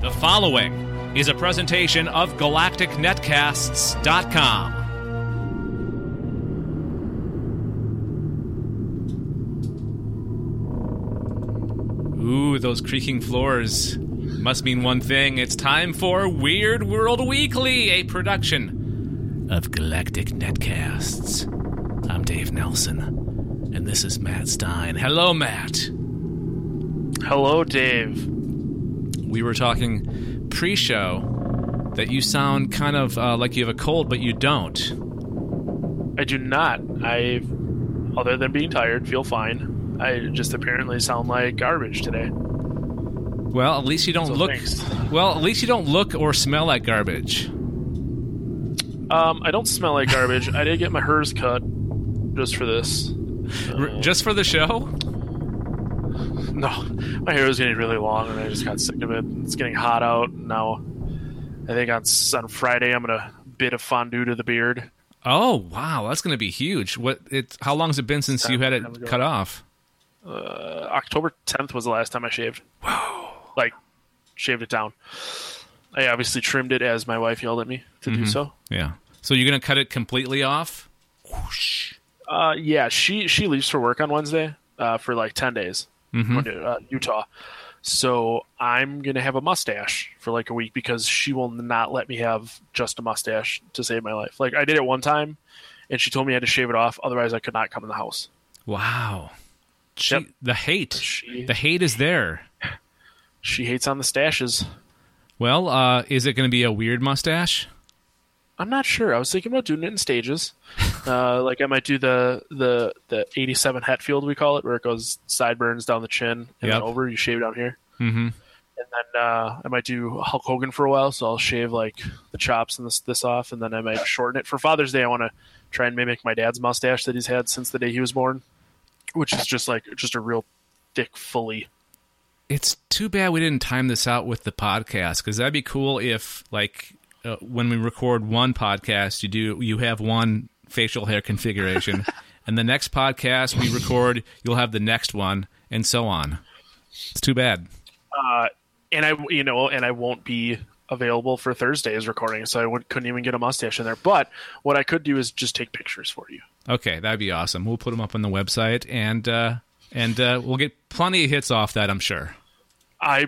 The following is a presentation of GalacticNetcasts.com. Ooh, those creaking floors must mean one thing. It's time for Weird World Weekly, a production of Galactic Netcasts. I'm Dave Nelson, and this is Matt Stein. Hello, Matt. Hello, Dave. We were talking pre show that you sound kind of uh, like you have a cold, but you don't. I do not. I, other than being tired, feel fine. I just apparently sound like garbage today. Well, at least you don't So look. thanks. Well, at least you don't look or smell like garbage. Um, I don't smell like garbage. I did get my hers cut just for this. Just for the show? No, my hair was getting really long, and I just got sick of it. It's getting hot out now. I think on on Friday I'm gonna bit of fondue to the beard. Oh wow, that's going to be huge. What? It? How long has it been since you had it cut off? Uh, October 10th was the last time I shaved. Wow. Like, shaved it down. I obviously trimmed it as my wife yelled at me to do so. Yeah. So you're going to cut it completely off? Whoosh. Uh, yeah, she she leaves for work on Wednesday uh, for like ten days, Mm-hmm. to uh, Utah. So I'm gonna have a mustache for like a week because she will not let me have just a mustache to save my life. Like I did it one time, and she told me I had to shave it off, otherwise I could not come in the house. Wow. She, Yep. The hate. She The hate is there. she hates on the stashes. Well, uh, is it going to be a weird mustache? I'm not sure. I was thinking about doing it in stages. uh, like I might do the the the 87 Hetfield we call it, where it goes sideburns down the chin and Yep. then over. You shave down here. Mm-hmm. and then uh, I might do Hulk Hogan for a while. So I'll shave like the chops and this this off, and then I might shorten it for Father's Day. I want to try and mimic my dad's mustache that he's had since the day he was born, which is just like just a real thick, fully. It's too bad we didn't time this out with the podcast because that'd be cool if, like, uh, when we record one podcast, you do you have one facial hair configuration, and the next podcast we record, you'll have the next one, and so on. It's too bad. Uh, and I, you know, and I won't be available for Thursday's recording, so I would, couldn't even get a mustache in there. But what I could do is just take pictures for you. Okay, that'd be awesome. We'll put them up on the website, and uh, and uh, we'll get plenty of hits off that, I'm sure. I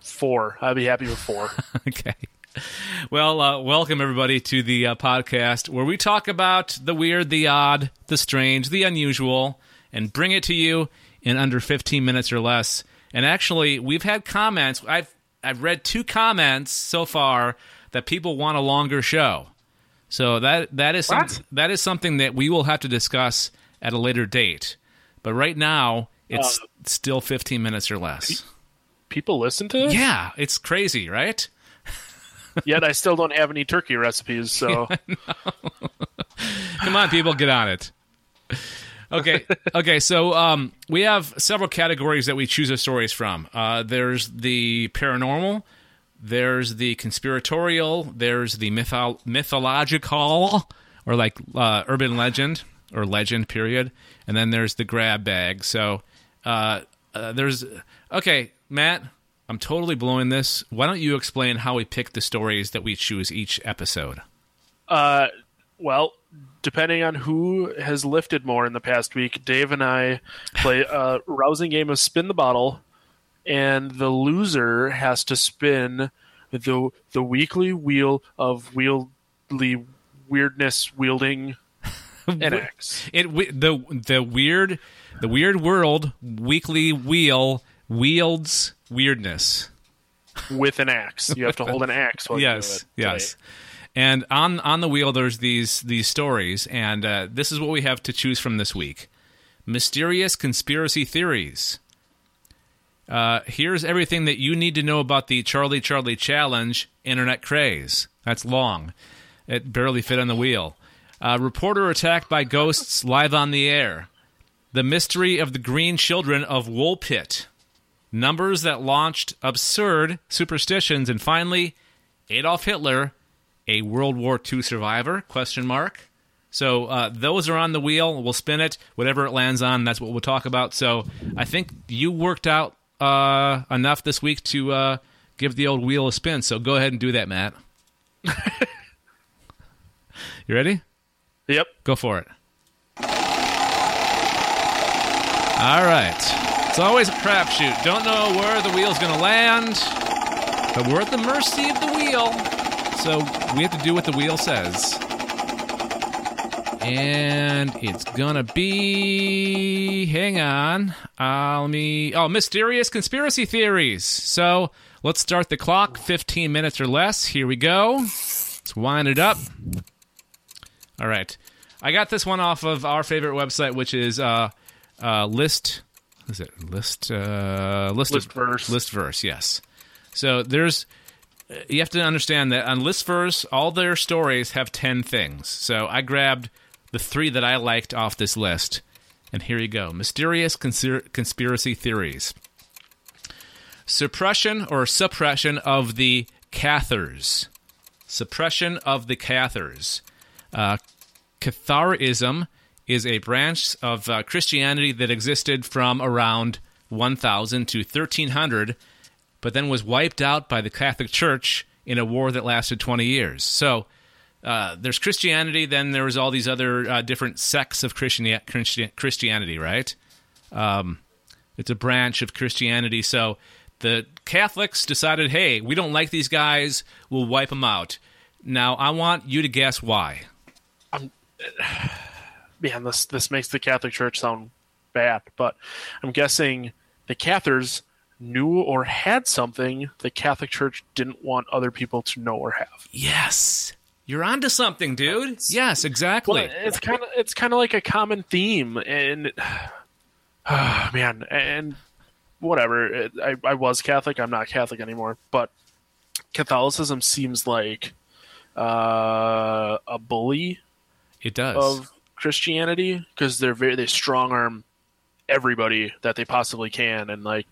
four. I'd be happy with four. okay. Well, uh, welcome everybody to the uh, podcast where we talk about the weird, the odd, the strange, the unusual, and bring it to you in under 15 minutes or less. And actually, we've had comments. I've I've read two comments so far that people want a longer show. So that that is some, that is something that we will have to discuss at a later date. But right now, it's Uh, still 15 minutes or less. People listen to this, Yeah, it's crazy, right? Yet I still don't have any turkey recipes. So Come on, people, get on it. Okay, okay. So um, we have several categories that we choose our stories from. Uh, there's the paranormal, there's the conspiratorial, there's the mytho- mythological, or like uh, urban legend or legend. Period. And then there's the grab bag. So uh, uh, there's okay, Matt. I'm totally blowing this. Why don't you explain how we pick the stories that we choose each episode? Uh, well, depending on who has lifted more in the past week, Dave and I play a rousing game of spin the bottle, and the loser has to spin the the weekly wheel of wieldly weirdness wielding an axe. It the the weird the weird world weekly wheel wields weirdness. with an axe. You have to hold an axe. While yes, you do it yes. And on on the wheel, there's these these stories, and uh, this is what we have to choose from this week: mysterious conspiracy theories. Uh, here's everything that you need to know about the Charlie Charlie Challenge internet craze. That's long. It barely fit on the wheel. Uh, reporter attacked by ghosts live on the air. The mystery of the green children of Woolpit. Numbers that launched absurd superstitions, and finally, Adolf Hitler, a World War II survivor? Question mark. So uh, those are on the wheel. We'll spin it. Whatever it lands on, that's what we'll talk about. So I think you worked out uh, enough this week to uh, give the old wheel a spin. So go ahead and do that, Matt. you ready? Yep. Go for it. All right. It's always a crapshoot. Don't know where the wheel's going to land, but we're at the mercy of the wheel. So we have to do what the wheel says. And it's to be. Hang on. Let me. Oh, mysterious conspiracy theories. So let's start the clock. 15 minutes or less. Here we go. Let's wind it up. All right. I got this one off of our favorite website, which is uh, uh, list. Is it list? Uh, list Listverse. Listverse, yes. So there's. You have to understand that on Listverse, all their stories have ten things. So I grabbed the three that I liked off this list, and here you go: mysterious consir- conspiracy theories, suppression or suppression of the Cathars, suppression of the Cathars. Uh, Catharism is a branch of uh, Christianity that existed from around 1000 to 1300, but then was wiped out by the Catholic Church in a war that lasted 20 years. So uh, there's Christianity, then there was all these other uh, different sects of Christian- Christian- Christianity, right? Um, it's a branch of Christianity. So the Catholics decided, hey, we don't like these guys, we'll wipe them out. Now, I want you to guess why. Man, this this makes the Catholic Church sound bad, but I'm guessing the Cathars knew or had something the Catholic Church didn't want other people to know or have. Yes. You're onto something, dude. Yes, exactly. Well, it's kind of it's kind of like a common theme, and oh, man, and whatever. I I was Catholic. I'm not Catholic anymore, but Catholicism seems like uh, a bully it does. of Christianity because they're very they strong arm everybody that they possibly can, and like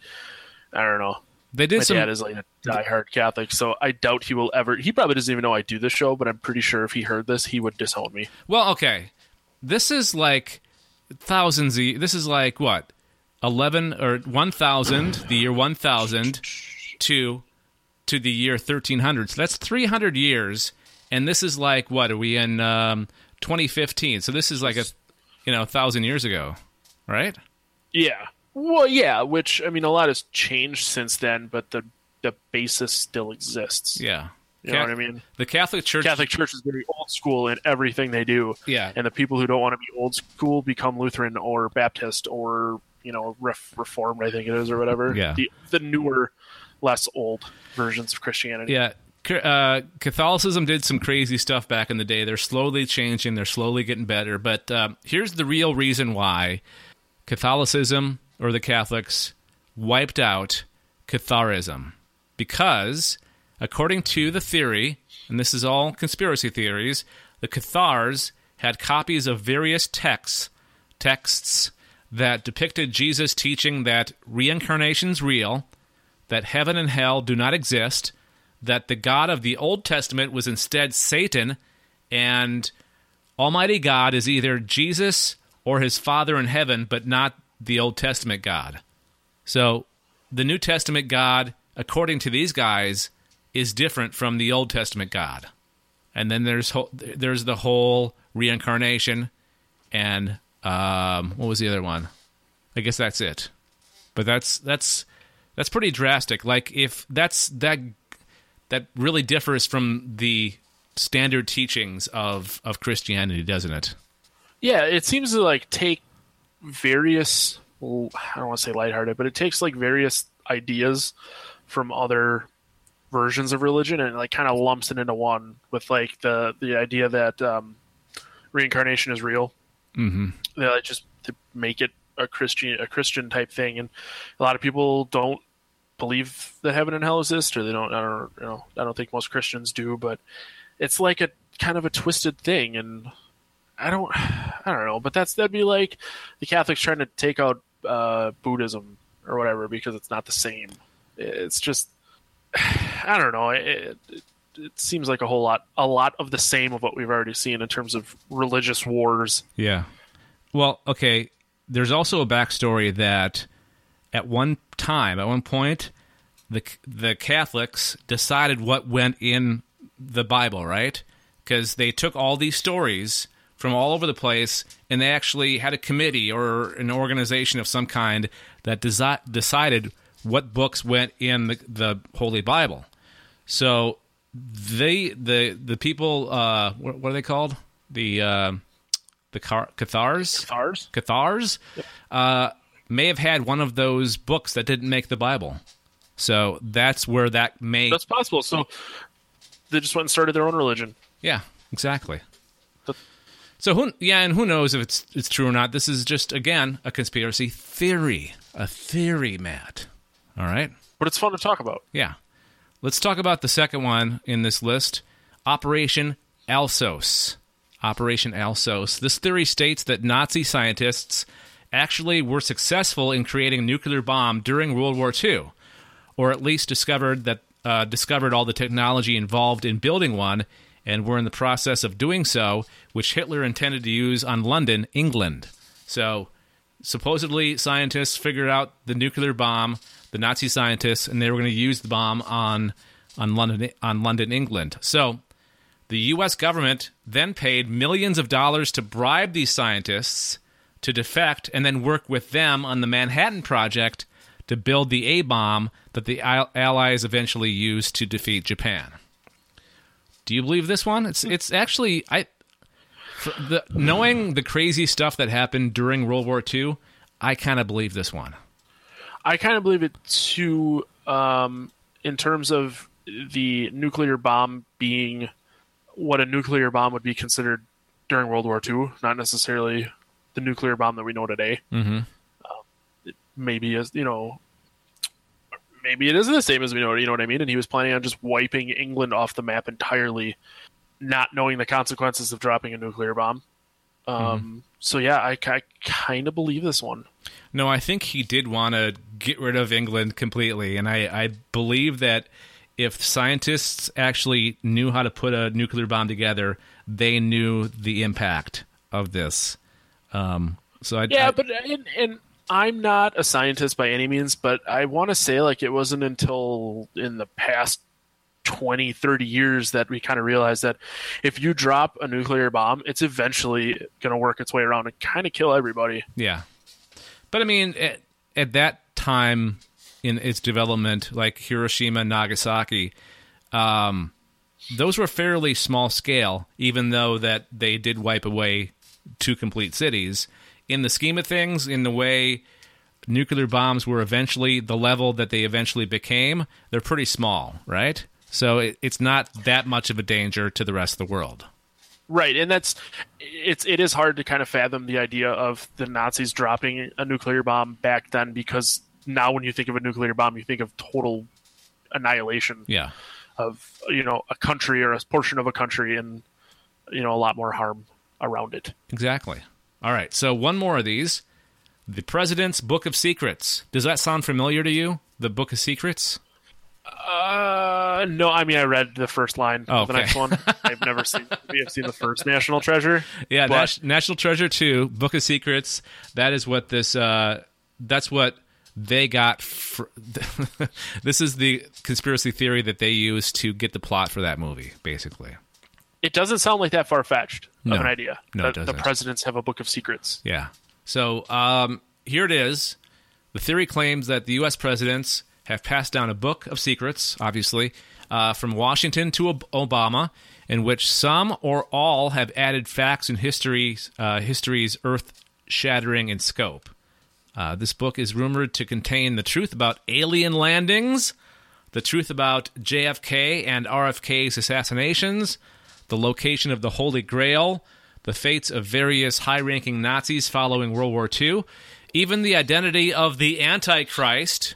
I don't know. they did My some dad is like a diehard Catholic, so I doubt he will ever. He probably doesn't even know I do this show, but I'm pretty sure if he heard this, he would disown me. Well, okay. This is like thousands of, this is like what? 11 or 1000, the year 1000 to to the year 1300. So that's 300 years and this is like what are we in um 2015. So this is like a you know, 1000 years ago, right? Yeah. Well, yeah. Which I mean, a lot has changed since then, but the the basis still exists. Yeah. You know what I mean? The Catholic Church Catholic Church is very old school in everything they do. Yeah. And the people who don't want to be old school become Lutheran or Baptist or you know Ref- Reformed, I think it is, or whatever. Yeah. The the newer, less old versions of Christianity. Yeah. Uh, Catholicism did some crazy stuff back in the day. They're slowly changing. They're slowly getting better. But um, here's the real reason why Catholicism or the Catholics wiped out Catharism. Because, according to the theory, and this is all conspiracy theories, the Cathars had copies of various texts, texts that depicted Jesus teaching that reincarnation's real, that heaven and hell do not exist, that the God of the Old Testament was instead Satan, and Almighty God is either Jesus or his Father in heaven, but not the Old Testament God. So the New Testament God, according to these guys, is different from the Old Testament God. And then there's whole, there's the whole reincarnation, and um, what was the other one? I guess that's it. But that's that's that's pretty drastic. Like if that's that that really differs from the standard teachings of of Christianity, doesn't it? Yeah, it seems to like take various well, I don't want to say lighthearted, but it takes like various ideas from other versions of religion and like kind of lumps it into one with like the the idea that um, reincarnation is real. Mm-hmm. They like, just to make it a Christian a Christian type thing, and a lot of people don't believe that heaven and hell exist, or they don't. I don't you know. I don't think most Christians do, but it's like a kind of a twisted thing, and I don't. I don't know, but that's that'd be like the Catholics trying to take out uh, Buddhism or whatever because it's not the same. It's just I don't know. It, it, it seems like a whole lot, a lot of the same of what we've already seen in terms of religious wars. Yeah. Well, okay. There's also a backstory that at one time, at one point, the the Catholics decided what went in the Bible, right? Because they took all these stories from all over the place, and they actually had a committee or an organization of some kind that desi- decided what books went in the, the Holy Bible. So they the the people uh, what, what are they called the uh, the car- Cathars Ours? Cathars uh, may have had one of those books that didn't make the Bible. So that's where that may That's possible. So they just went and started their own religion. yeah exactly. So who yeah, and who knows if it's it's true or not? This is just again a conspiracy theory, a theory, Matt. All right. But it's fun to talk about. Yeah. Let's talk about the second one in this list Operation Alsos. Operation Alsos. This theory states that Nazi scientists actually were successful in creating a nuclear bomb during World War II, or at least discovered that uh, discovered all the technology involved in building one, and were in the process of doing so, which Hitler intended to use on London, England. So supposedly scientists figured out the nuclear bomb, the Nazi scientists, and they were going to use the bomb on on London on London, England. So the U.S. government then paid millions of dollars to bribe these scientists to defect and then work with them on the Manhattan Project to build the A bomb that the Allies eventually used to defeat Japan. Do you believe this one? It's it's actually I the knowing the crazy stuff that happened during World War II, I kind of believe this one. I kind of believe it too, um, in terms of the nuclear bomb being what a nuclear bomb would be considered during World War II, not necessarily the nuclear bomb that we know today. Mm-hmm. Maybe as you know, maybe it isn't the same as we know. You know what I mean? And he was planning on just wiping England off the map entirely, not knowing the consequences of dropping a nuclear bomb. Um, So yeah, I, I kind of believe this one. No, I think he did want to get rid of England completely, and I, I believe that if scientists actually knew how to put a nuclear bomb together, they knew the impact of this. Um, so I, Yeah, I- but and, and I'm not a scientist by any means, but I want to say like it wasn't until in the past 20, 30 years that we kind of realized that if you drop a nuclear bomb, it's eventually going to work its way around and kind of kill everybody. Yeah. But I mean, at, at that time in its development, like Hiroshima and Nagasaki, um, those were fairly small scale, even though that they did wipe away two complete cities. In the scheme of things, in the way nuclear bombs were eventually the level that they eventually became, they're pretty small, right? So it, it's not that much of a danger to the rest of the world. Right, and that's it's it is hard to kind of fathom the idea of the Nazis dropping a nuclear bomb back then because now when you think of a nuclear bomb, you think of total annihilation. Yeah. of you know a country or a portion of a country and you know a lot more harm around it Exactly. All right. So one more of these. The President's Book of Secrets. Does that sound familiar to you? The Book of Secrets? uh no i mean i read the first line Oh, of the next one i've never seen we have seen the first national treasure Yeah, but Nas- National Treasure 2, Book of Secrets. That is what this uh that's what they got fr- This is the conspiracy theory that they used to get the plot for that movie, basically. it doesn't sound like that far-fetched No. of an idea No, that the presidents have a book of secrets Yeah. So um, here it is. The theory claims that the U.S. presidents have passed down a book of secrets, obviously, uh, from Washington to Ob- Obama, in which some or all have added facts and histories, uh, history's earth-shattering in scope. Uh, this book is rumored to contain the truth about alien landings, the truth about JFK and RFK's assassinations, the location of the Holy Grail, the fates of various high ranking Nazis following World War II, even the identity of the Antichrist.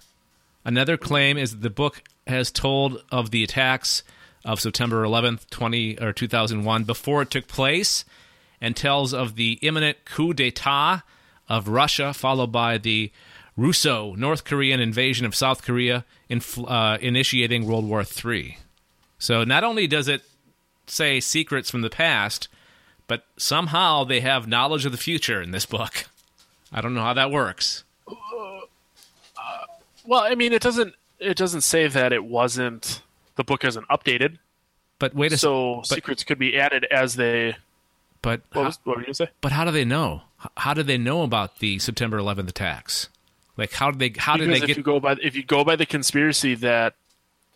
Another claim is that the book has told of the attacks of September 11th, 20 or 2001 before it took place and tells of the imminent coup d'etat of Russia followed by the Russo North Korean invasion of South Korea in, uh, initiating World War III. So not only does it say secrets from the past, but somehow they have knowledge of the future in this book. I don't know how that works. well i mean it doesn't it doesn't say that it wasn't the book isn't updated. But wait a so but- secrets could be added as they. but What, how, was, what were you gonna say? but how do they know? How do they know about the September 11th attacks? Like how did they how did they if get you go by if you go by the conspiracy that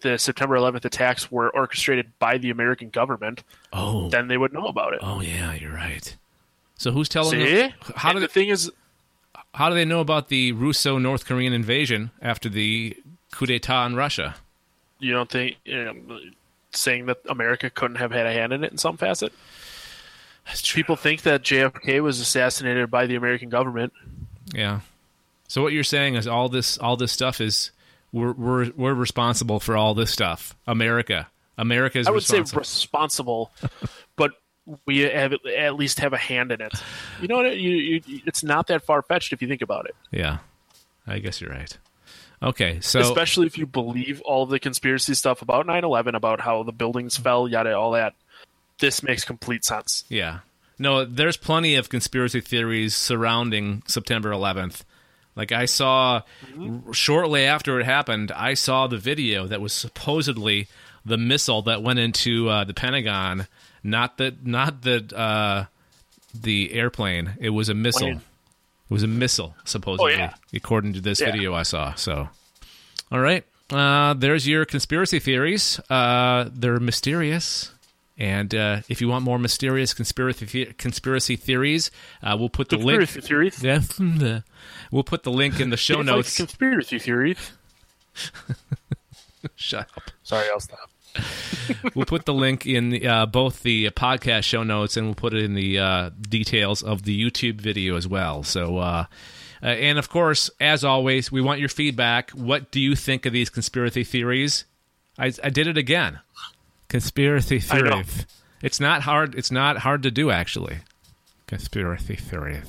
the September 11th attacks were orchestrated by the American government, Oh. then they would know about it. Oh yeah, you're right. So who's telling See? them? How do the they, thing is, how do they know about the Russo North Korean invasion after the coup d'état in Russia? you don't think you know, saying that America couldn't have had a hand in it in some facet? People think that JFK was assassinated by the American government. Yeah. So what you're saying is all this all this stuff is we're we're we're responsible for all this stuff. America. America is I would say responsible. responsible, but we have at least have a hand in it. You know what? You, you, it's not that far fetched if you think about it. yeah. I guess you're right. Okay. So Especially if you believe all the conspiracy stuff about 9/11, about how the buildings fell, yada, all that. This makes complete sense. Yeah. No, there's plenty of conspiracy theories surrounding September 11th. Like I saw shortly after it happened, I saw the video that was supposedly the missile that went into uh, the Pentagon, not the not the uh, the airplane. It was a missile. It was a missile, supposedly, yeah. according to this Yeah. video I saw. So, all right, uh, there's your conspiracy theories. Uh, they're mysterious, and uh, if you want more mysterious conspiracy conspiracy theories, uh, we'll put the link. Conspiracy theories. Yeah, we'll put the link in the show It's like notes. conspiracy theories. Shut up. Sorry, I'll stop. we'll put the link in uh, both the podcast show notes and we'll put it in the uh, details of the YouTube video as well. So, uh, uh, and of course, as always, we want your feedback. What do you think of these conspiracy theories? I, I did it again. Conspiracy theories. It's not hard. It's not hard to do actually. Conspiracy theories.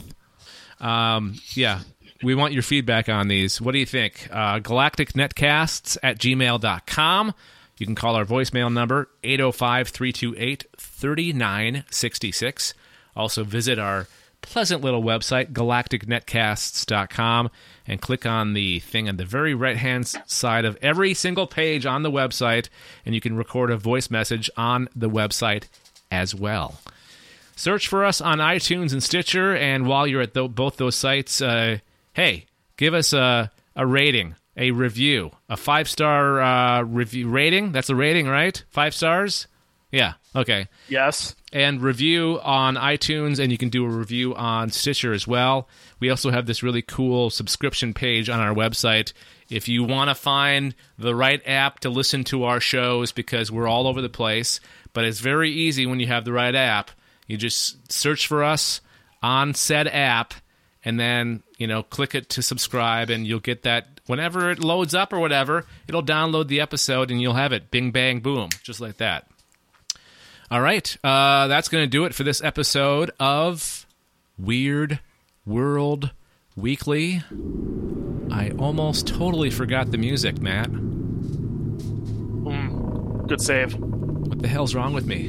Um, yeah. We want your feedback on these. What do you think? Uh, galacticnetcasts at gmail.com. You can call our voicemail number, 805 328 3966. Also, visit our pleasant little website, galacticnetcasts.com, and click on the thing on the very right hand side of every single page on the website, and you can record a voice message on the website as well. Search for us on iTunes and Stitcher, and while you're at tho- both those sites, uh, hey, give us a, a rating, a review, a five star uh, review rating. That's a rating, right? Five stars? Yeah. Okay. Yes. And review on iTunes, and you can do a review on Stitcher as well. We also have this really cool subscription page on our website. If you want to find the right app to listen to our shows, because we're all over the place, but it's very easy when you have the right app. You just search for us on said app, and then you know click it to subscribe, and you'll get that whenever it loads up or whatever. It'll download the episode, and you'll have it. Bing bang boom, just like that. All right, uh, that's going to do it for this episode of Weird World Weekly. I almost totally forgot the music, Matt. Mm, good save. What the hell's wrong with me?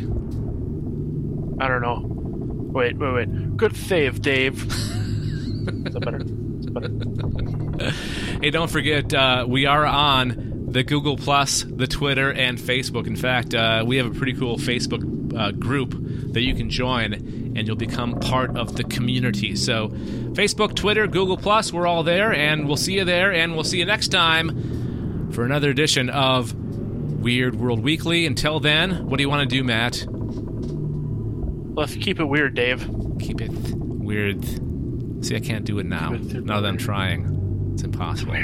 I don't know. Wait, wait, wait. Good save, Dave. Is that better? Is that better? Hey, don't forget, uh, we are on the Google Plus, the Twitter, and Facebook. In fact, uh, we have a pretty cool Facebook uh, group that you can join, and you'll become part of the community. So, Facebook, Twitter, Google Plus, we're all there, and we'll see you there, and we'll see you next time for another edition of Weird World Weekly. Until then, what do you want to do, Matt? Let's keep it weird, Dave. Keep it weird. See, I can't do it now. Now that I'm trying, it's impossible.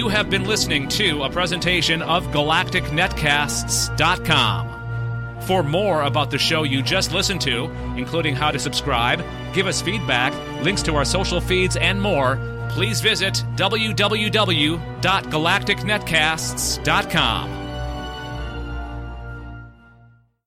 You have been listening to a presentation of GalacticNetcasts.com. For more about the show you just listened to, including how to subscribe, give us feedback, links to our social feeds, and more, please visit www.galacticnetcasts.com.